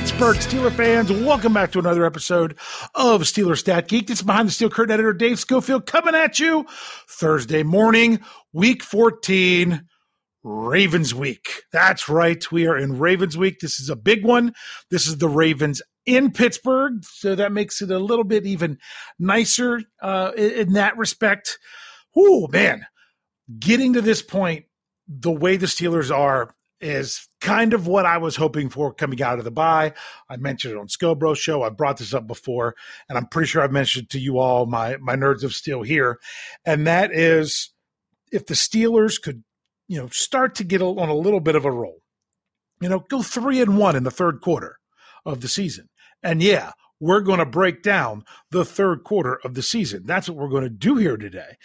Pittsburgh Steeler fans, welcome back to another episode of Steeler Stat Geek. Is behind the steel curtain editor Dave Schofield coming at you Thursday morning, week 14, Ravens week. That's right. We are in Ravens week. This is a big one. This is the Ravens in Pittsburgh. So that makes it a little bit even nicer uh, in that respect. Oh, man. Getting to this point, the way the Steelers are, is kind of what I was hoping for coming out of the bye. I mentioned it on Scobro show. I brought this up before, and I'm pretty sure I've mentioned to you all, my my nerds of steel here, and that is if the Steelers could, you know, start to get on a little bit of a roll, you know, go three and one in the third quarter of the season, and yeah. We're going to break down the third quarter of the season. That's what we're going to do here today.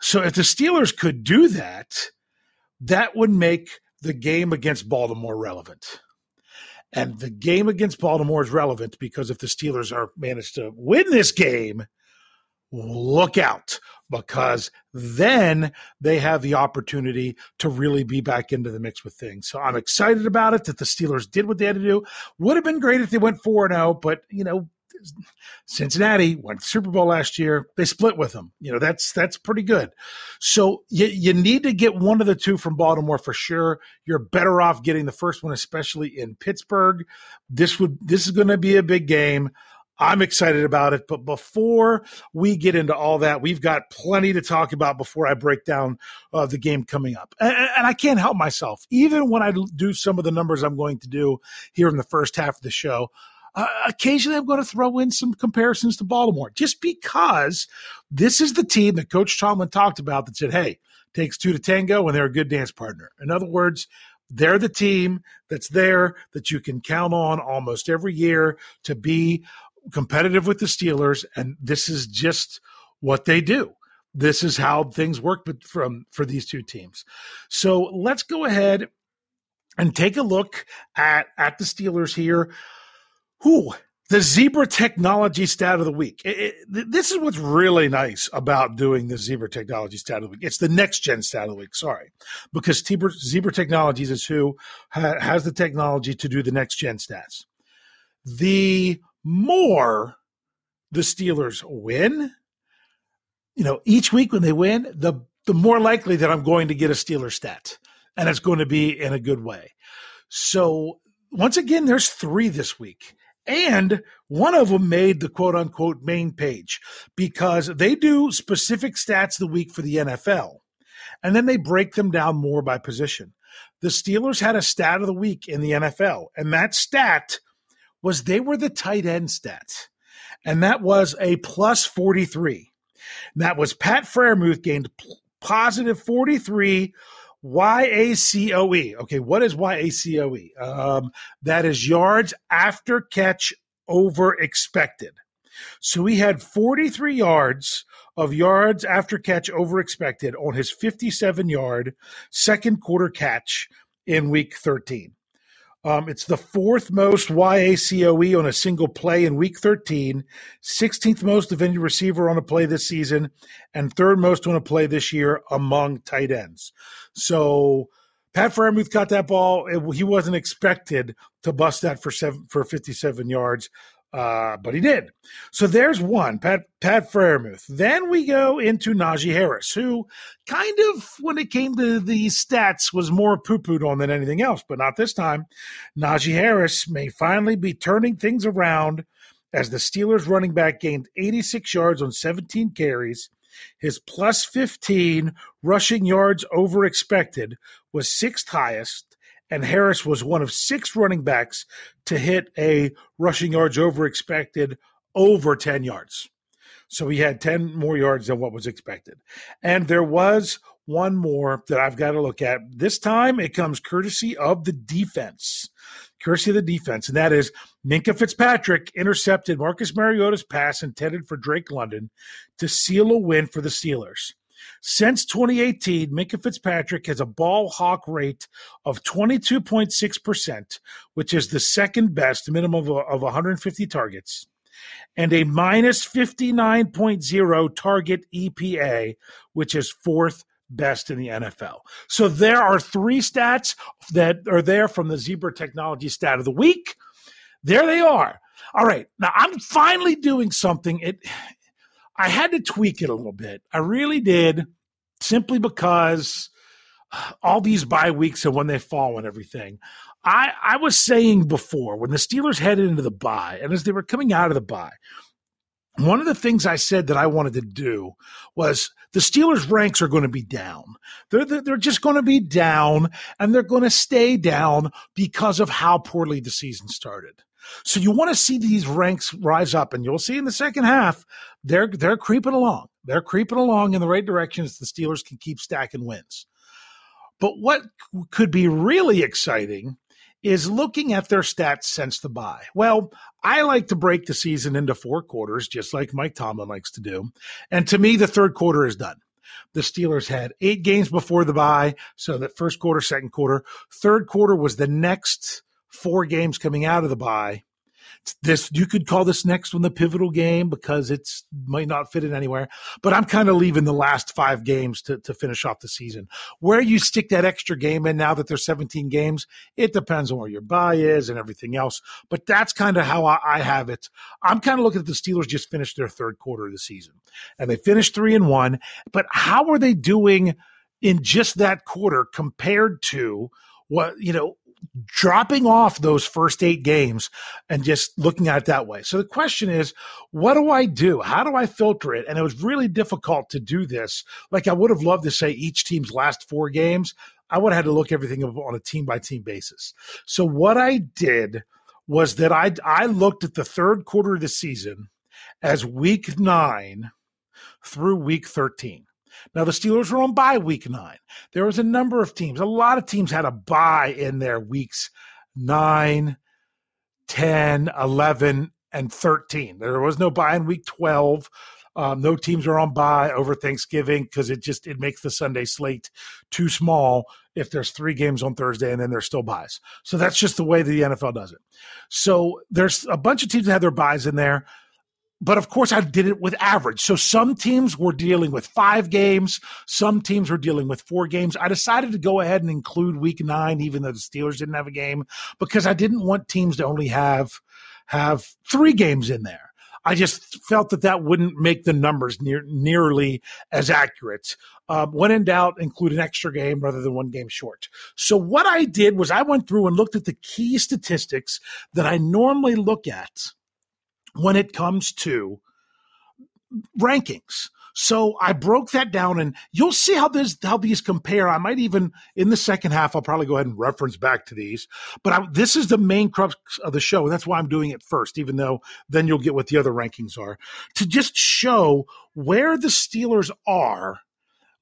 So, if the Steelers could do that, that would make the game against Baltimore relevant. And the game against Baltimore is relevant because if the Steelers are managed to win this game, look out because then they have the opportunity to really be back into the mix with things. So I'm excited about it that the Steelers did what they had to do. Would have been great if they went 4 0, but you know, Cincinnati went Super Bowl last year. They split with them. You know, that's that's pretty good. So you, you need to get one of the two from Baltimore for sure. You're better off getting the first one, especially in Pittsburgh. This would this is going to be a big game. I'm excited about it. But before we get into all that, we've got plenty to talk about before I break down uh, the game coming up. And, and, I can't help myself. Even when I do some of the numbers I'm going to do here in the first half of the show, uh, occasionally, I'm going to throw in some comparisons to Baltimore just because this is the team that Coach Tomlin talked about that said, hey, takes two to tango and they're a good dance partner. In other words, they're the team that's there that you can count on almost every year to be competitive with the Steelers. And this is just what they do. This is how things work from for these two teams. So let's go ahead and take a look at at the Steelers here. Who the zebra technology stat of the week. It, it, this is what's really nice about doing the zebra technology stat of the week. It's the next gen stat of the week. Sorry, because zebra, zebra technologies is who ha, has the technology to do the next gen stats. The more the Steelers win, you know, each week when they win, the the more likely that I'm going to get a Steeler stat. and it's going to be in a good way. So once again, there's three this week. And one of them made the quote unquote main page because they do specific stats the week for the NFL. And then they break them down more by position. The Steelers had a stat of the week in the NFL, and that stat was they were the tight end stat, And that was a plus 43. And that was Pat Freiermuth gained positive 43 YACOE. Okay, what is YACOE? Um, that is yards after catch over expected. So he had 43 yards of yards after catch over expected on his 57 yard second quarter catch in week 13. Um, it's the fourth most YACOE on a single play in week 13, 16th most of any receiver on a play this season, and third most on a play this year among tight ends. So Pat Freiermuth got that ball. It, he wasn't expected to bust that for seven for 57 yards. Uh, but he did. So there's one, Pat Pat Freiermuth. Then we go into Najee Harris, who kind of, when it came to the stats, was more poo pooed on than anything else, but not this time. Najee Harris may finally be turning things around as the Steelers running back gained 86 yards on 17 carries. His plus 15 rushing yards over expected was sixth highest and Harris was one of six running backs to hit a rushing yards over expected over 10 yards. So he had 10 more yards than what was expected. And there was one more that I've got to look at. This time it comes courtesy of the defense. Courtesy of the defense. And that is Minkah Fitzpatrick intercepted Marcus Mariota's pass intended for Drake London to seal a win for the Steelers. Since 2018, Minkah Fitzpatrick has a ball hawk rate of 22.6%, which is the second best, minimum of, of 150 targets, and a minus 59.0 target EPA, which is fourth best in the NFL. So there are three stats that are there from the Zebra Technology stat of the week. There they are. All right. Now I'm finally doing something. It I had to tweak it a little bit. I really did, simply because all these bye weeks and when they fall and everything. I, I was saying before when the Steelers headed into the bye and as they were coming out of the bye, one of the things I said that I wanted to do was the Steelers' ranks are going to be down. They're, they're just going to be down and they're going to stay down because of how poorly the season started. So you want to see these ranks rise up, and you'll see in the second half they're they're creeping along. They're creeping along in the right direction the Steelers can keep stacking wins. But what could be really exciting is looking at their stats since the bye. Well, I like to break the season into four quarters, just like Mike Tomlin likes to do. And to me, the third quarter is done. The Steelers had eight games before the bye, so that first quarter, second quarter, third quarter was the next four games coming out of the bye. This you could call this next one the pivotal game because it's might not fit in anywhere. But I'm kind of leaving the last five games to, to finish off the season. Where you stick that extra game in now that there's 17 games, it depends on where your bye is and everything else. But that's kind of how I, I have it. I'm kind of looking at the Steelers just finished their third quarter of the season, and they finished three and one. But how are they doing in just that quarter compared to what you know dropping off those first eight games and just looking at it that way. So the question is, what do I do? How do I filter it? And it was really difficult to do this. Like I would have loved to say each team's last four games. I would have had to look everything up on a team by team basis. So what I did was that I I looked at the third quarter of the season as week nine through week 13. Now, the Steelers were on bye week nine. There was a number of teams, a lot of teams had a bye in their weeks nine, 10, 11, and 13. There was no bye in week 12. Um, no teams are on bye over Thanksgiving because it just it makes the Sunday slate too small if there's three games on Thursday and then there's still byes. So that's just the way the NFL does it. So there's a bunch of teams that have their byes in there but of course, I did it with average. So some teams were dealing with five games, some teams were dealing with four games. I decided to go ahead and include week nine, even though the Steelers didn't have a game, because I didn't want teams to only have have three games in there. I just felt that that wouldn't make the numbers near, nearly as accurate. Um, when in doubt, include an extra game rather than one game short. So what I did was I went through and looked at the key statistics that I normally look at when it comes to rankings. So I broke that down, and you'll see how this how these compare. I might even in the second half, I'll probably go ahead and reference back to these. But I, this is the main crux of the show, and that's why I'm doing it first. Even though then you'll get what the other rankings are to just show where the Steelers are,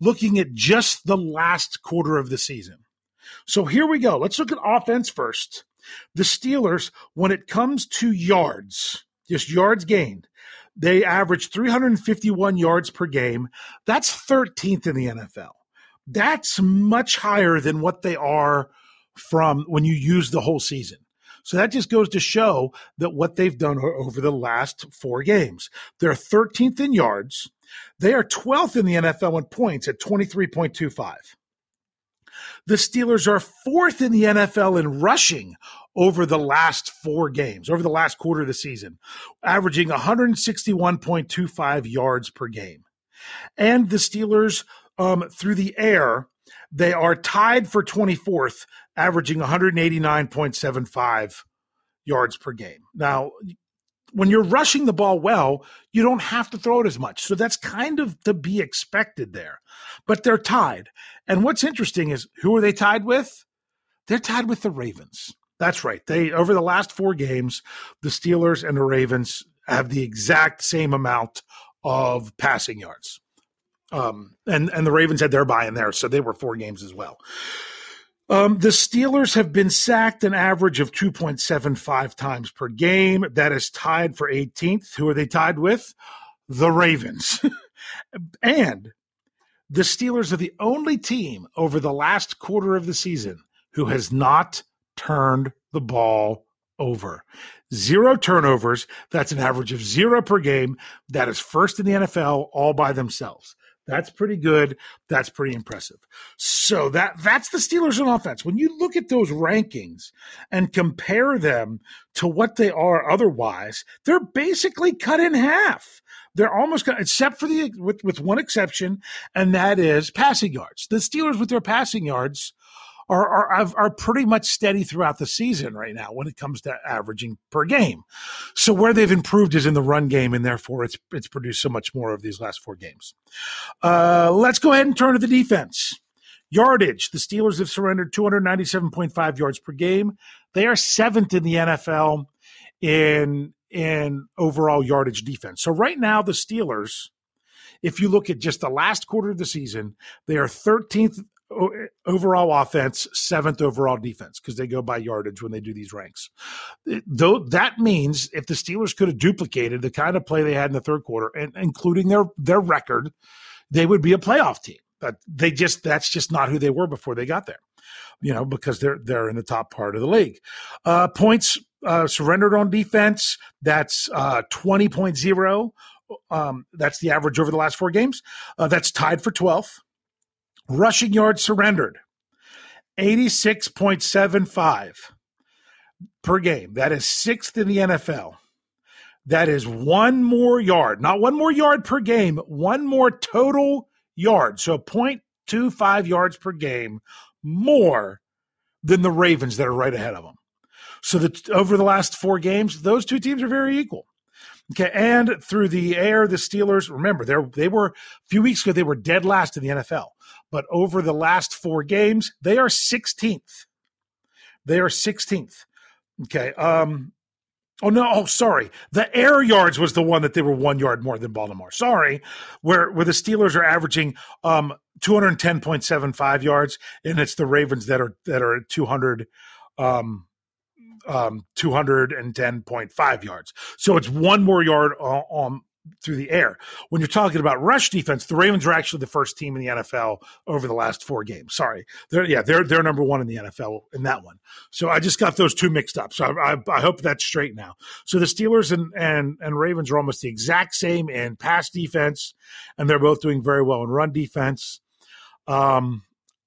looking at just the last quarter of the season. So here we go. Let's look at offense first. The Steelers, when it comes to yards, just yards gained, they average 351 yards per game. That's 13th in the NFL. That's much higher than what they are from when you use the whole season. So that just goes to show that what they've done over the last four games. They're 13th in yards. They are 12th in the NFL in points at 23.25. The Steelers are fourth in the NFL in rushing over the last four games, over the last quarter of the season, averaging 161.25 yards per game. And the Steelers, um, through the air, they are tied for 24th, averaging 189.75 yards per game. Now, when you're rushing the ball well, you don't have to throw it as much. So that's kind of to be expected there. But they're tied. And what's interesting is who are they tied with? They're tied with the Ravens. That's right. They over the last four games, the Steelers and the Ravens have the exact same amount of passing yards. Um, and and the Ravens had their bye in there, so they were four games as well. Um, the Steelers have been sacked an average of 2.75 times per game. That is tied for 18th. Who are they tied with? The Ravens. and the Steelers are the only team over the last quarter of the season who has not turned the ball over. Zero turnovers. That's an average of zero per game. That is first in the NFL all by themselves. That's pretty good. That's pretty impressive. So that that's the Steelers on offense. When you look at those rankings and compare them to what they are otherwise, they're basically cut in half. They're almost except for the with with one exception, and that is passing yards. The Steelers with their passing yards are, are are pretty much steady throughout the season right now when it comes to averaging per game. So where they've improved is in the run game, and therefore it's it's produced so much more of these last four games. Uh, let's go ahead and turn to the defense. Yardage. The Steelers have surrendered 297.5 yards per game. They are seventh in the NFL in in overall yardage defense. So right now the Steelers if you look at just the last quarter of the season, they are 13th overall offense, seventh overall defense, because they go by yardage when they do these ranks. Though that means if the Steelers could have duplicated the kind of play they had in the third quarter, and including their their record, they would be a playoff team. But they just that's just not who they were before they got there. You know, because they're they're in the top part of the league. Uh, points uh, surrendered on defense. That's uh, twenty point zero. Um, that's the average over the last four games. Uh, that's tied for 12th. Rushing yards surrendered, 86.75 per game. That is sixth in the NFL. That is one more yard, not one more yard per game, one more total yard. So 0.25 yards per game more than the Ravens that are right ahead of them. So that over the last four games, those two teams are very equal. Okay, and through the air, the Steelers. Remember, they they were a few weeks ago. They were dead last in the NFL, but over the last four games, they are 16th. They are 16th. Okay. Um. Oh no! Oh, sorry. The air yards was the one that they were one yard more than Baltimore. Sorry, where where the Steelers are averaging um 210.75 yards, and it's the Ravens that are that are at 200 um um, 210.5 yards. So it's one more yard on, on through the air. When you're talking about rush defense, the Ravens are actually the first team in the NFL over the last four games. Sorry, they're yeah they're they're number one in the NFL in that one. So I just got those two mixed up. So I, I, I hope that's straight now. So the Steelers and and and Ravens are almost the exact same in pass defense, and they're both doing very well in run defense. Um,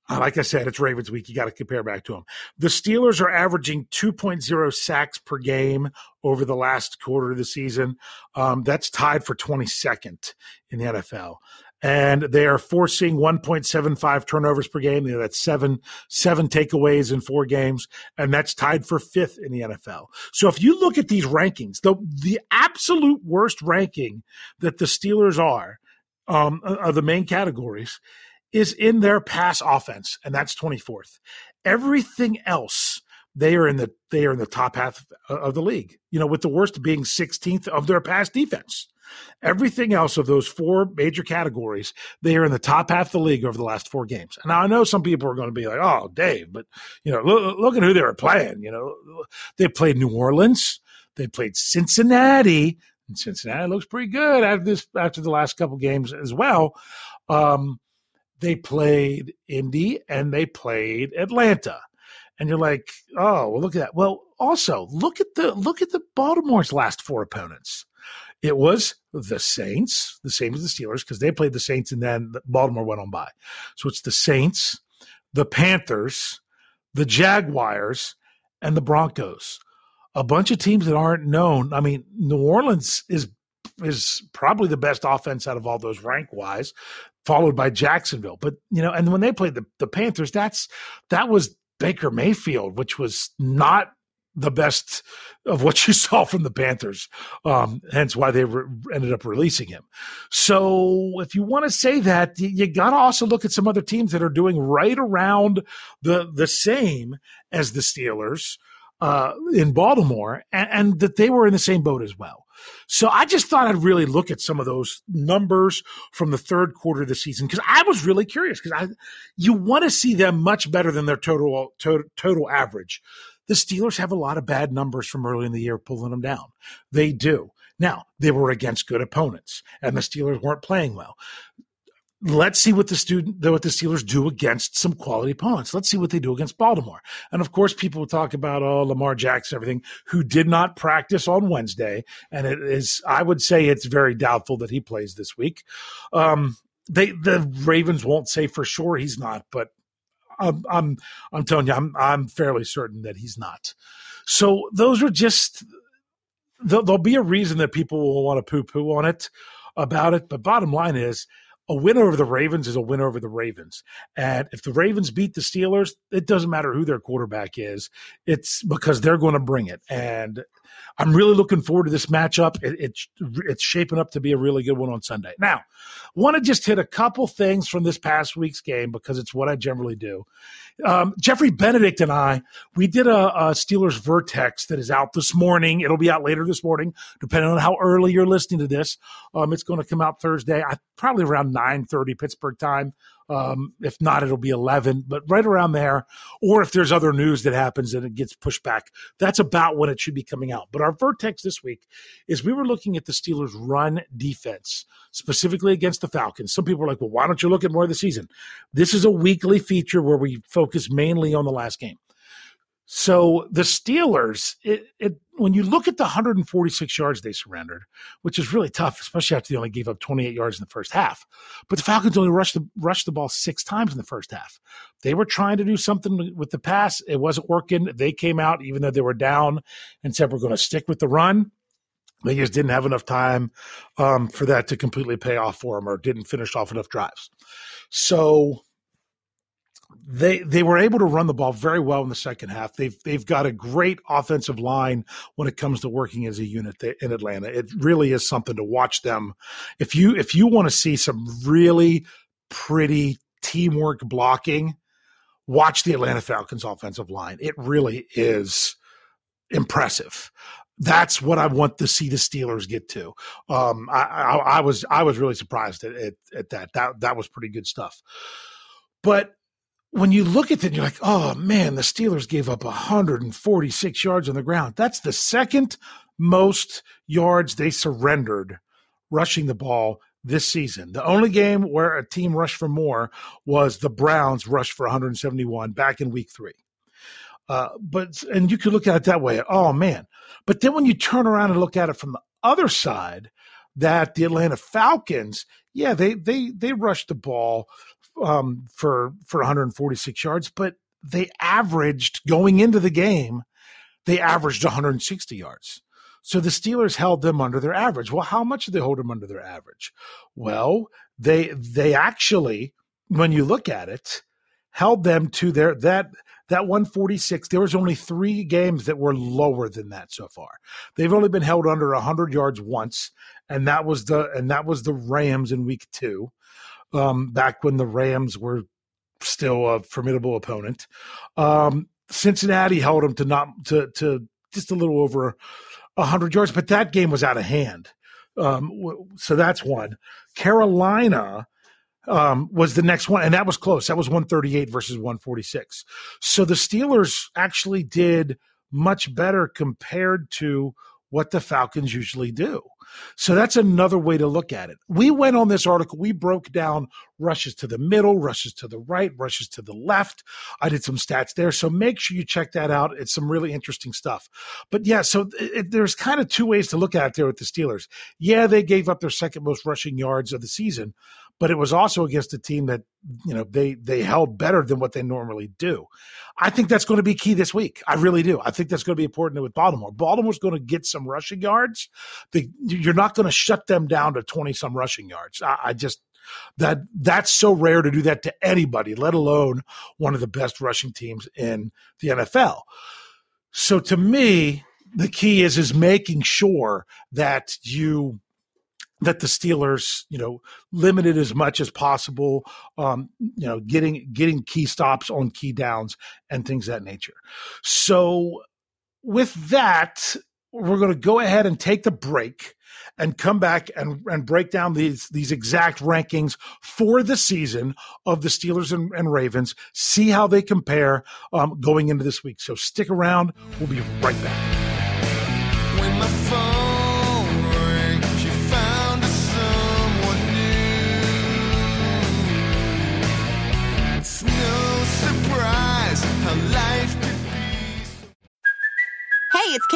Uh, like I said, it's Ravens week. You got to compare back to them. The Steelers are averaging 2.0 sacks per game over the last quarter of the season. Um, that's tied for 22nd in the NFL. And they are forcing 1.75 turnovers per game. That's seven seven takeaways in four games, and that's tied for fifth in the NFL. So if you look at these rankings, the the absolute worst ranking that the Steelers are um, of the main categories is in their pass offense, and that's 24th. Everything else, they are in the they are in the top half of the league. You know, with the worst being 16th of their pass defense. Everything else of those four major categories, they are in the top half of the league over the last four games. Now I know some people are going to be like, "Oh, Dave," but you know, look, look at who they were playing. You know, they played New Orleans, they played Cincinnati, and Cincinnati looks pretty good after this after the last couple games as well. Um, they played Indy and they played Atlanta. And you're like, oh, well, look at that. Well, also look at the look at the Baltimore's last four opponents. It was the Saints, the same as the Steelers, because they played the Saints and then Baltimore went on bye. So it's the Saints, the Panthers, the Jaguars, and the Broncos. A bunch of teams that aren't known. I mean, New Orleans is is probably the best offense out of all those rank wise followed by Jacksonville. But you know, and when they played the, the Panthers, that's that was Baker Mayfield, which was not the best of what you saw from the Panthers. Um, hence why they re- ended up releasing him. So if you want to say that, you, you got to also look at some other teams that are doing right around the the same as the Steelers uh, in Baltimore, and, and that they were in the same boat as well. So I just thought I'd really look at some of those numbers from the third quarter of the season because I was really curious because I you want to see them much better than their total, total total average. The Steelers have a lot of bad numbers from early in the year pulling them down. They do. Now, they were against good opponents and the Steelers weren't playing well let's see what the student what the Steelers do against some quality opponents. Let's see what they do against Baltimore. And of course, people talk about oh Lamar Jackson, everything, who did not practice on Wednesday, and it is I would say it's very doubtful that he plays this week. Um, they the Ravens won't say for sure he's not, but I'm I'm, I'm telling you, I'm I'm fairly certain that he's not. So those are just there'll be a reason that people will want to poo poo on it about it. But bottom line is a win over the Ravens is a win over the Ravens. And if the Ravens beat the Steelers, it doesn't matter who their quarterback is. It's because they're going to bring it. And I'm really looking forward to this matchup. It, it's it's shaping up to be a really good one on Sunday. Now, want to just hit a couple things from this past week's game because it's what I generally do. Um, Jeffrey Benedict and I, we did a, a, Steelers Vertex that is out this morning. It'll be out later this morning, depending on how early you're listening to this. Um, it's going to come out Thursday, I, probably around 9.30 Pittsburgh time. Um, if not, it'll be 11, but right around there. Or if there's other news that happens and it gets pushed back, that's about when it should be coming out. But our vertex this week is we were looking at the Steelers' run defense, specifically against the Falcons. Some people are like, well, why don't you look at more of the season? This is a weekly feature where we focus mainly on the last game. So the Steelers, it, it, when you look at the 146 yards they surrendered, which is really tough, especially after they only gave up 28 yards in the first half. But the Falcons only rushed the rushed the ball six times in the first half. They were trying to do something with the pass. It wasn't working. They came out even though they were down and said we're going to stick with the run. They just didn't have enough time um, for that to completely pay off for them, or didn't finish off enough drives. So they they were able to run the ball very well in the second half. They've they've got a great offensive line when it comes to working as a unit in Atlanta. It really is something to watch them. If you if you want to see some really pretty teamwork blocking, watch the Atlanta Falcons offensive line. It really is impressive. That's what I want to see the Steelers get to. Um, I, I, I was I was really surprised at, at, at that. That that was pretty good stuff. But when you look at it, you're like, oh man, the Steelers gave up 146 yards on the ground. That's the second most yards they surrendered rushing the ball this season. The only game where a team rushed for more was the Browns rushed for 171 back in week three. Uh, but and you could look at it that way. Oh man! But then when you turn around and look at it from the other side, that the Atlanta Falcons, yeah, they they they rushed the ball um, for for 146 yards, but they averaged going into the game, they averaged 160 yards. So the Steelers held them under their average. Well, how much did they hold them under their average? Well, they they actually, when you look at it, held them to their that that 146 there was only three games that were lower than that so far they've only been held under 100 yards once and that was the and that was the rams in week two um, back when the rams were still a formidable opponent um, cincinnati held them to not to to just a little over 100 yards but that game was out of hand um, so that's one carolina um, was the next one, and that was close. That was 138 versus 146. So the Steelers actually did much better compared to what the Falcons usually do. So that's another way to look at it. We went on this article, we broke down rushes to the middle, rushes to the right, rushes to the left. I did some stats there. So make sure you check that out. It's some really interesting stuff. But yeah, so it, there's kind of two ways to look at it there with the Steelers. Yeah, they gave up their second most rushing yards of the season, but it was also against a team that you know they they held better than what they normally do. I think that's going to be key this week. I really do. I think that's going to be important with Baltimore. Baltimore's going to get some rushing yards. The, you're not going to shut them down to twenty some rushing yards. I, I just that that's so rare to do that to anybody, let alone one of the best rushing teams in the NFL. So to me, the key is is making sure that you that the Steelers, you know, limited as much as possible, um, you know, getting getting key stops on key downs and things that nature. So with that, we're going to go ahead and take the break and come back and, and break down these these exact rankings for the season of the Steelers and, and Ravens. See how they compare um, going into this week. So stick around. We'll be right back.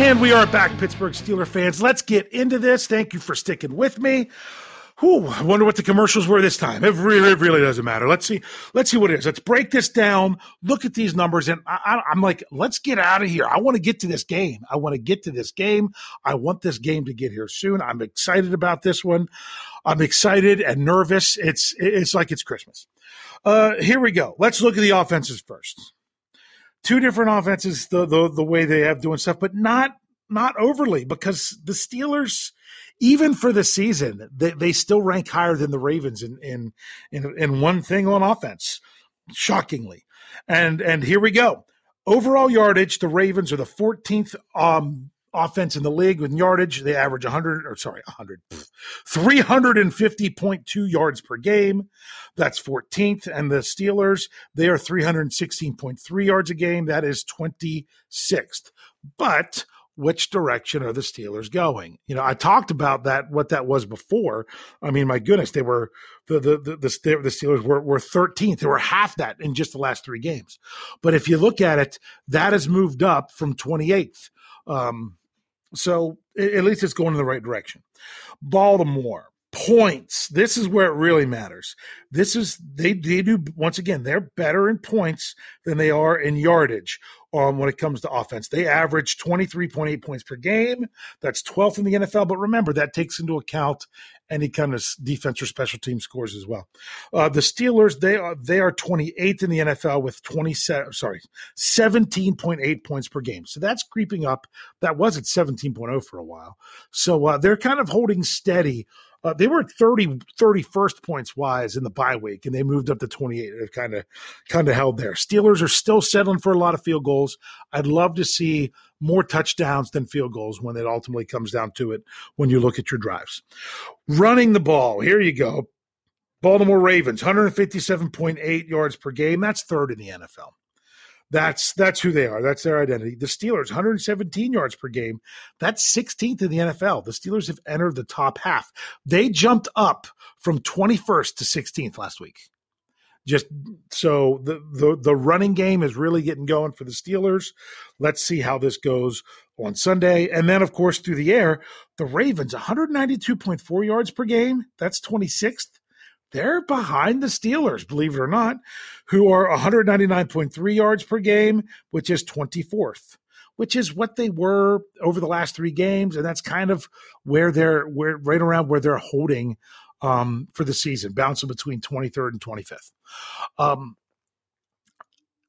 And we are back, Pittsburgh Steeler fans. Let's get into this. Thank you for sticking with me. Whew, I wonder what the commercials were this time. It really, it really doesn't matter. Let's see. Let's see what it is. Let's break this down. Look at these numbers, and I, am like, let's get out of here. I want to get to this game. I want to get to this game. I want this game to get here soon. I'm excited about this one. I'm excited and nervous. It's it's like it's Christmas. Uh, here we go. Let's look at the offenses first two different offenses the, the the way they have doing stuff, but not not overly because the Steelers, even for the season, they, they still rank higher than the Ravens in in in, in one thing on offense, shockingly. And and here we go. Overall yardage, the Ravens are the 14th um, offense in the league with yardage. They average 100 or sorry, 100 350.2 yards per game. That's 14th. And the Steelers, they are 316.3 yards a game. That is 26th. But which direction are the Steelers going? You know, I talked about that what that was before. I mean, my goodness, they were the the the, the, Steelers were were 13th. They were half that in just the last three games. But if you look at it, that has moved up from 28th. Um, so at least it's going in the right direction. Baltimore points. This is where it really matters. This is they they do once again. They're better in points than they are in yardage um, when it comes to offense. They average twenty three point eight points per game. That's twelfth in the NFL. But remember that takes into account any kind of defense or special team scores as well. Uh, the Steelers they are they are twenty eighth in the NFL with twenty seven sorry seventeen point eight points per game. So that's creeping up. That was at seventeen oh for a while. So uh, they're kind of holding steady uh, they were 30, 31st points wise in the bye week, and they moved up to 28. They've kind of kind of held there. Steelers are still settling for a lot of field goals. I'd love to see more touchdowns than field goals when it ultimately comes down to it when you look at your drives. Running the ball, here you go. Baltimore Ravens, 157.8 yards per game. That's third in the NFL. That's that's who they are. That's their identity. The Steelers, 117 yards per game. That's 16th in the NFL. The Steelers have entered the top half. They jumped up from 21st to 16th last week. Just so the the the running game is really getting going for the Steelers. Let's see how this goes on Sunday. And then of course through the air, the Ravens 192.4 yards per game. That's 26th they're behind the Steelers, believe it or not, who are 199.3 yards per game, which is 24th, which is what they were over the last three games, and that's kind of where they're where right around where they're holding um, for the season, bouncing between 23rd and 25th. Um,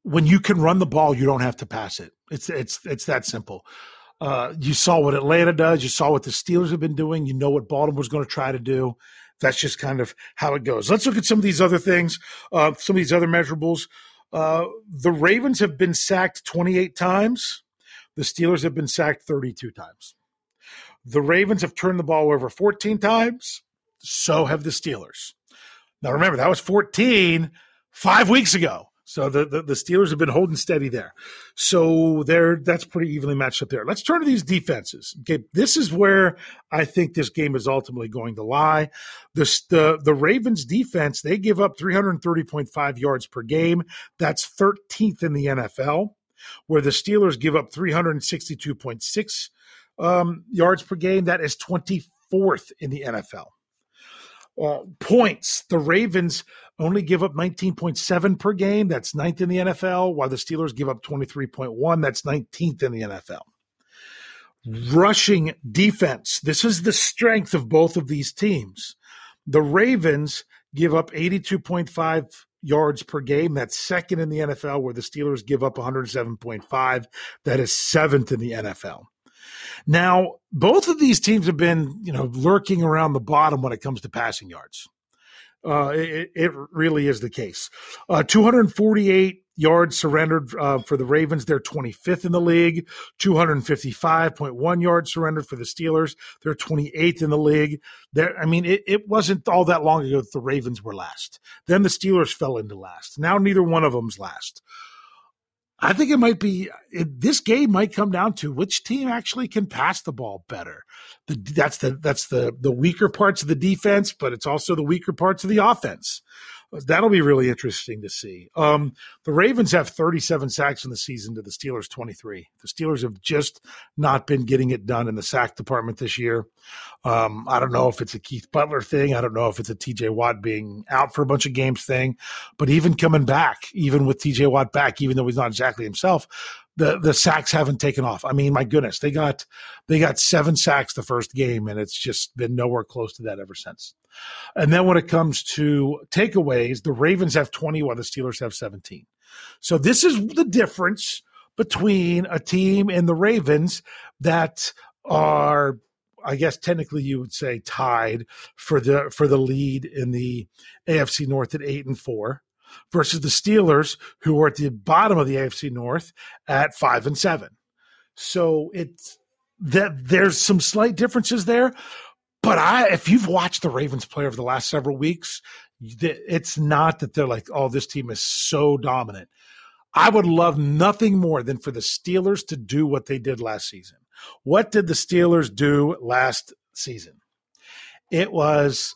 when you can run the ball, you don't have to pass it. It's it's it's that simple. Uh, you saw what Atlanta does. You saw what the Steelers have been doing. You know what Baltimore's going to try to do that's just kind of how it goes. Let's look at some of these other things, uh, some of these other measurables. Uh, the Ravens have been sacked 28 times. The Steelers have been sacked 32 times. The Ravens have turned the ball over 14 times. So have the Steelers. Now, remember, that was 14 five weeks ago. So the, the, the, Steelers have been holding steady there. So there, that's pretty evenly matched up there. Let's turn to these defenses. Okay, this is where I think this game is ultimately going to lie. The the, the Ravens defense they give up 330.5 yards per game. That's 13th in the NFL. Where the Steelers give up 362.6 um, yards per game. That is 24th in the NFL. Uh, points. The Ravens only give up 19.7 per game. That's ninth in the NFL, while the Steelers give up 23.1. That's 19th in the NFL. Rushing defense. This is the strength of both of these teams. The Ravens give up 82.5 yards per game. That's second in the NFL, where the Steelers give up 107.5. That is seventh in the NFL. Now, both of these teams have been, you know, lurking around the bottom when it comes to passing yards. Uh, it, it, really is the case. Uh, 248 yards surrendered uh, for the Ravens. They're 25th in the league. 255.1 yards surrendered for the Steelers. They're 28th in the league. I mean, it, it wasn't all that long ago that the Ravens were last. Then the Steelers fell into last. Now neither one of them's last. I think it might be it, this game might come down to which team actually can pass the ball better. The, that's the that's the the weaker parts of the defense, but it's also the weaker parts of the offense. That'll be really interesting to see. Um, the Ravens have 37 sacks in the season to the Steelers 23. The Steelers have just not been getting it done in the sack department this year. Um, I don't know if it's a Keith Butler thing. I don't know if it's a TJ Watt being out for a bunch of games thing, but even coming back, even with TJ Watt back, even though he's not exactly himself, the the sacks haven't taken off. I mean, my goodness, they got they got seven sacks the first game, and it's just been nowhere close to that ever since. And then when it comes to takeaways, the Ravens have 20 while the Steelers have 17. So this is the difference between a team and the Ravens that are I guess technically you would say tied for the for the lead in the AFC North at 8 and 4 versus the Steelers who are at the bottom of the AFC North at 5 and 7. So it's that there's some slight differences there, but I, if you've watched the Ravens play over the last several weeks, it's not that they're like, oh, this team is so dominant. I would love nothing more than for the Steelers to do what they did last season. What did the Steelers do last season? It was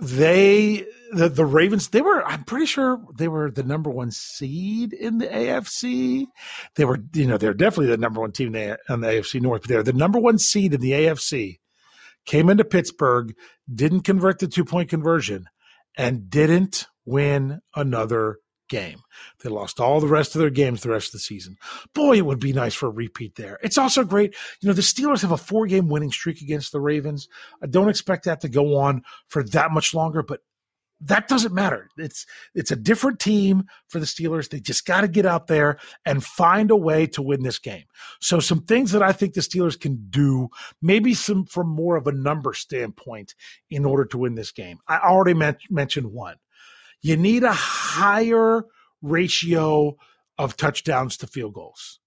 they the, the Ravens, they were, I'm pretty sure they were the number one seed in the AFC. They were, you know, they're definitely the number one team in the, AFC North, but they're the number one seed in the AFC. Came into Pittsburgh, didn't convert the two point conversion, and didn't win another game. They lost all the rest of their games the rest of the season. Boy, it would be nice for a repeat there. It's also great. You know, the Steelers have a four game winning streak against the Ravens. I don't expect that to go on for that much longer, but that doesn't matter. It's it's a different team for the Steelers. They just got to get out there and find a way to win this game. So some things that I think the Steelers can do, maybe some from more of a number standpoint in order to win this game. I already met, mentioned one. You need a higher ratio of touchdowns to field goals.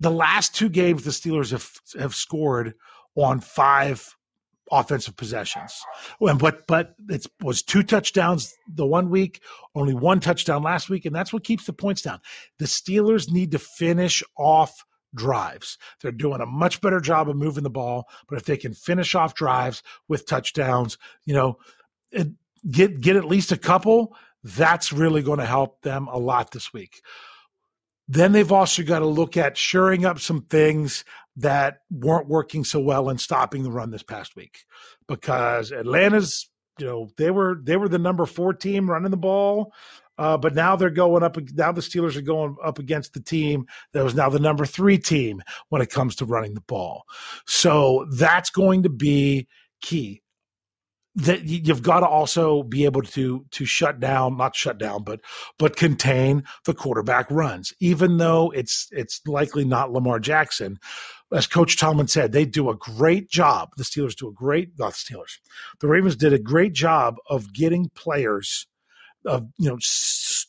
The last two games the Steelers have have scored on five offensive possessions. And but but it was two touchdowns the one week, only one touchdown last week, and that's what keeps the points down. The Steelers need to finish off drives. They're doing a much better job of moving the ball, but if they can finish off drives with touchdowns, you know, get get at least a couple, that's really going to help them a lot this week. Then they've also got to look at shoring up some things that weren't working so well in stopping the run this past week because Atlanta's you know they were they were the number four team running the ball uh, but now they're going up now the steelers are going up against the team that was now the number three team when it comes to running the ball. So that's going to be key that you've got to also be able to to shut down not shut down but but contain the quarterback runs. Even though it's it's likely not Lamar Jackson as coach Tomlin said they do a great job. The Steelers do a great not the Steelers the Ravens did a great job of getting players of you know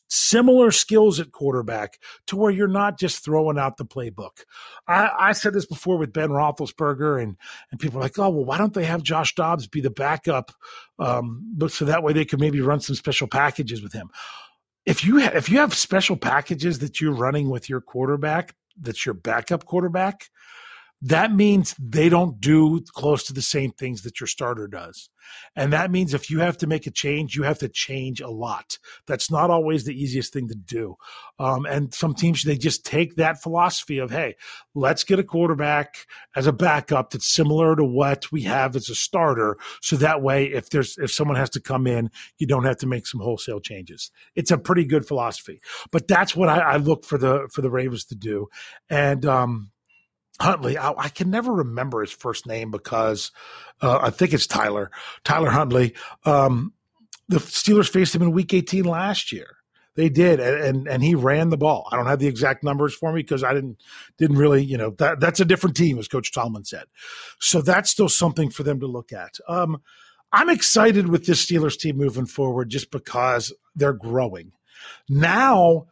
similar skills at quarterback to where you're not just throwing out the playbook. I, I, said this before with Ben Roethlisberger, and and people are like, oh well, why don't they have Josh Dobbs be the backup, um, but so that way they could maybe run some special packages with him. If you ha- if you have special packages that you're running with your quarterback, that's your backup quarterback that means they don't do close to the same things that your starter does. And that means if you have to make a change, you have to change a lot. That's not always the easiest thing to do. Um, and some teams, they just take that philosophy of, hey, let's get a quarterback as a backup that's similar to what we have as a starter. So that way, if there's, if someone has to come in, you don't have to make some wholesale changes. It's a pretty good philosophy. But that's what I, I look for the, for the Ravens to do. And, um, Huntley. I, I, can never remember his first name because uh, I think it's Tyler. Tyler Huntley. Um, the Steelers faced him in Week 18 last year. They did, and, and, and he ran the ball. I don't have the exact numbers for me because I didn't didn't really, you know, that that's a different team, as Coach Tomlin said. So that's still something for them to look at. Um, I'm excited with this Steelers team moving forward just because they're growing. Now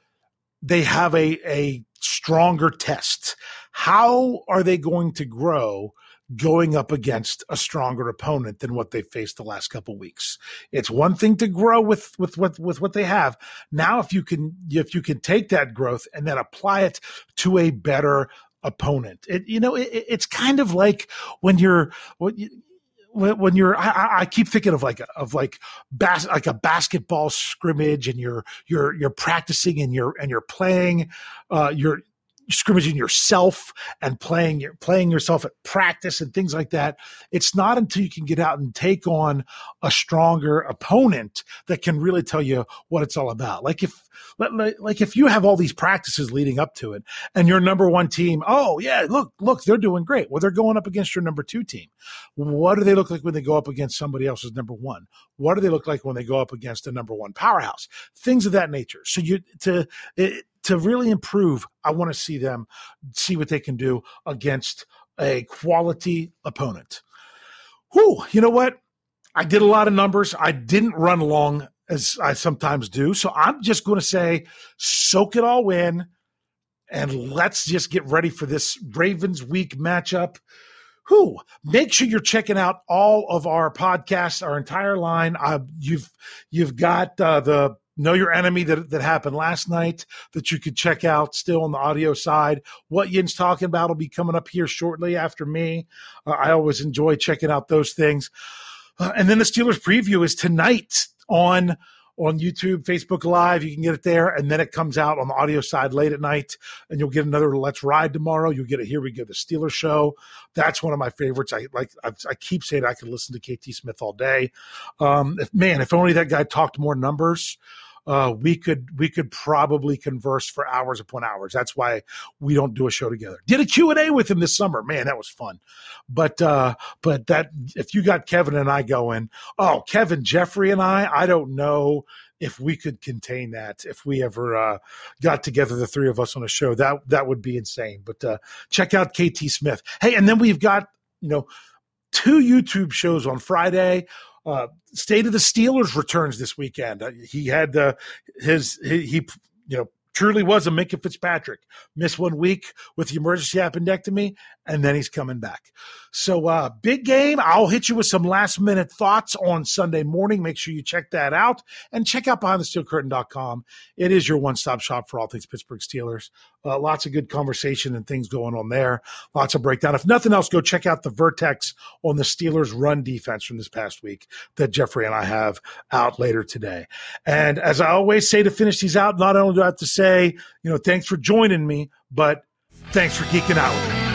they have a a stronger test. How are they going to grow going up against a stronger opponent than what they faced the last couple weeks? It's one thing to grow with with what with what they have. Now, if you can if you can take that growth and then apply it to a better opponent, it you know it, it's kind of like when you're what you, when you're I, I, keep thinking of like of like bas- like a basketball scrimmage and you're you're you're practicing and you're and you're playing uh you're scrimmaging yourself and playing your playing yourself at practice and things like that. It's not until you can get out and take on a stronger opponent that can really tell you what it's all about. Like if like if you have all these practices leading up to it and your number one team, oh yeah, look, look, they're doing great. Well, they're going up against your number two team. What do they look like when they go up against somebody else's number one? What do they look like when they go up against a number one powerhouse? Things of that nature. So you to it, to really improve, I want to see them see what they can do against a quality opponent. Whew, you know what? I did a lot of numbers. I didn't run long as I sometimes do. So I'm just going to say, soak it all in and let's just get ready for this Ravens week matchup. Who make sure you're checking out all of our podcasts, our entire line. Uh, you've you've got uh, the know your enemy that, that happened last night that you could check out still on the audio side. What Yin's talking about will be coming up here shortly after me. Uh, I always enjoy checking out those things. Uh, and then the Steelers preview is tonight on on YouTube, Facebook Live. You can get it there, and then it comes out on the audio side late at night, and you'll get another Let's Ride tomorrow. You'll get it here. We get the Steelers show. That's one of my favorites. I like. I, I keep saying I could listen to KT Smith all day. Um, if, man, if only that guy talked more numbers uh, we could we could probably converse for hours upon hours. That's why we don't do a show together. Did a Q and A with him this summer. Man, that was fun. But uh, but that if you got Kevin and I going, oh, Kevin, Jeffrey, and I, I don't know if we could contain that if we ever uh, got together the three of us on a show that that would be insane but uh, check out kt smith hey and then we've got you know two youtube shows on friday uh, State of the Steelers returns this weekend. Uh, he had uh, his he, he you know truly was a Minkah Fitzpatrick. Missed one week with the emergency appendectomy, and then he's coming back. So, uh, big game. I'll hit you with some last minute thoughts on Sunday morning. Make sure you check that out and check out behindthesteelcurtain.com. It is your one stop shop for all things Pittsburgh Steelers. Uh, lots of good conversation and things going on there. Lots of breakdown. If nothing else, go check out the Vertex on the Steelers run defense from this past week that Jeffrey and I have out later today. And as I always say to finish these out, not only do I have to say, you know, thanks for joining me, but thanks for geeking out with me.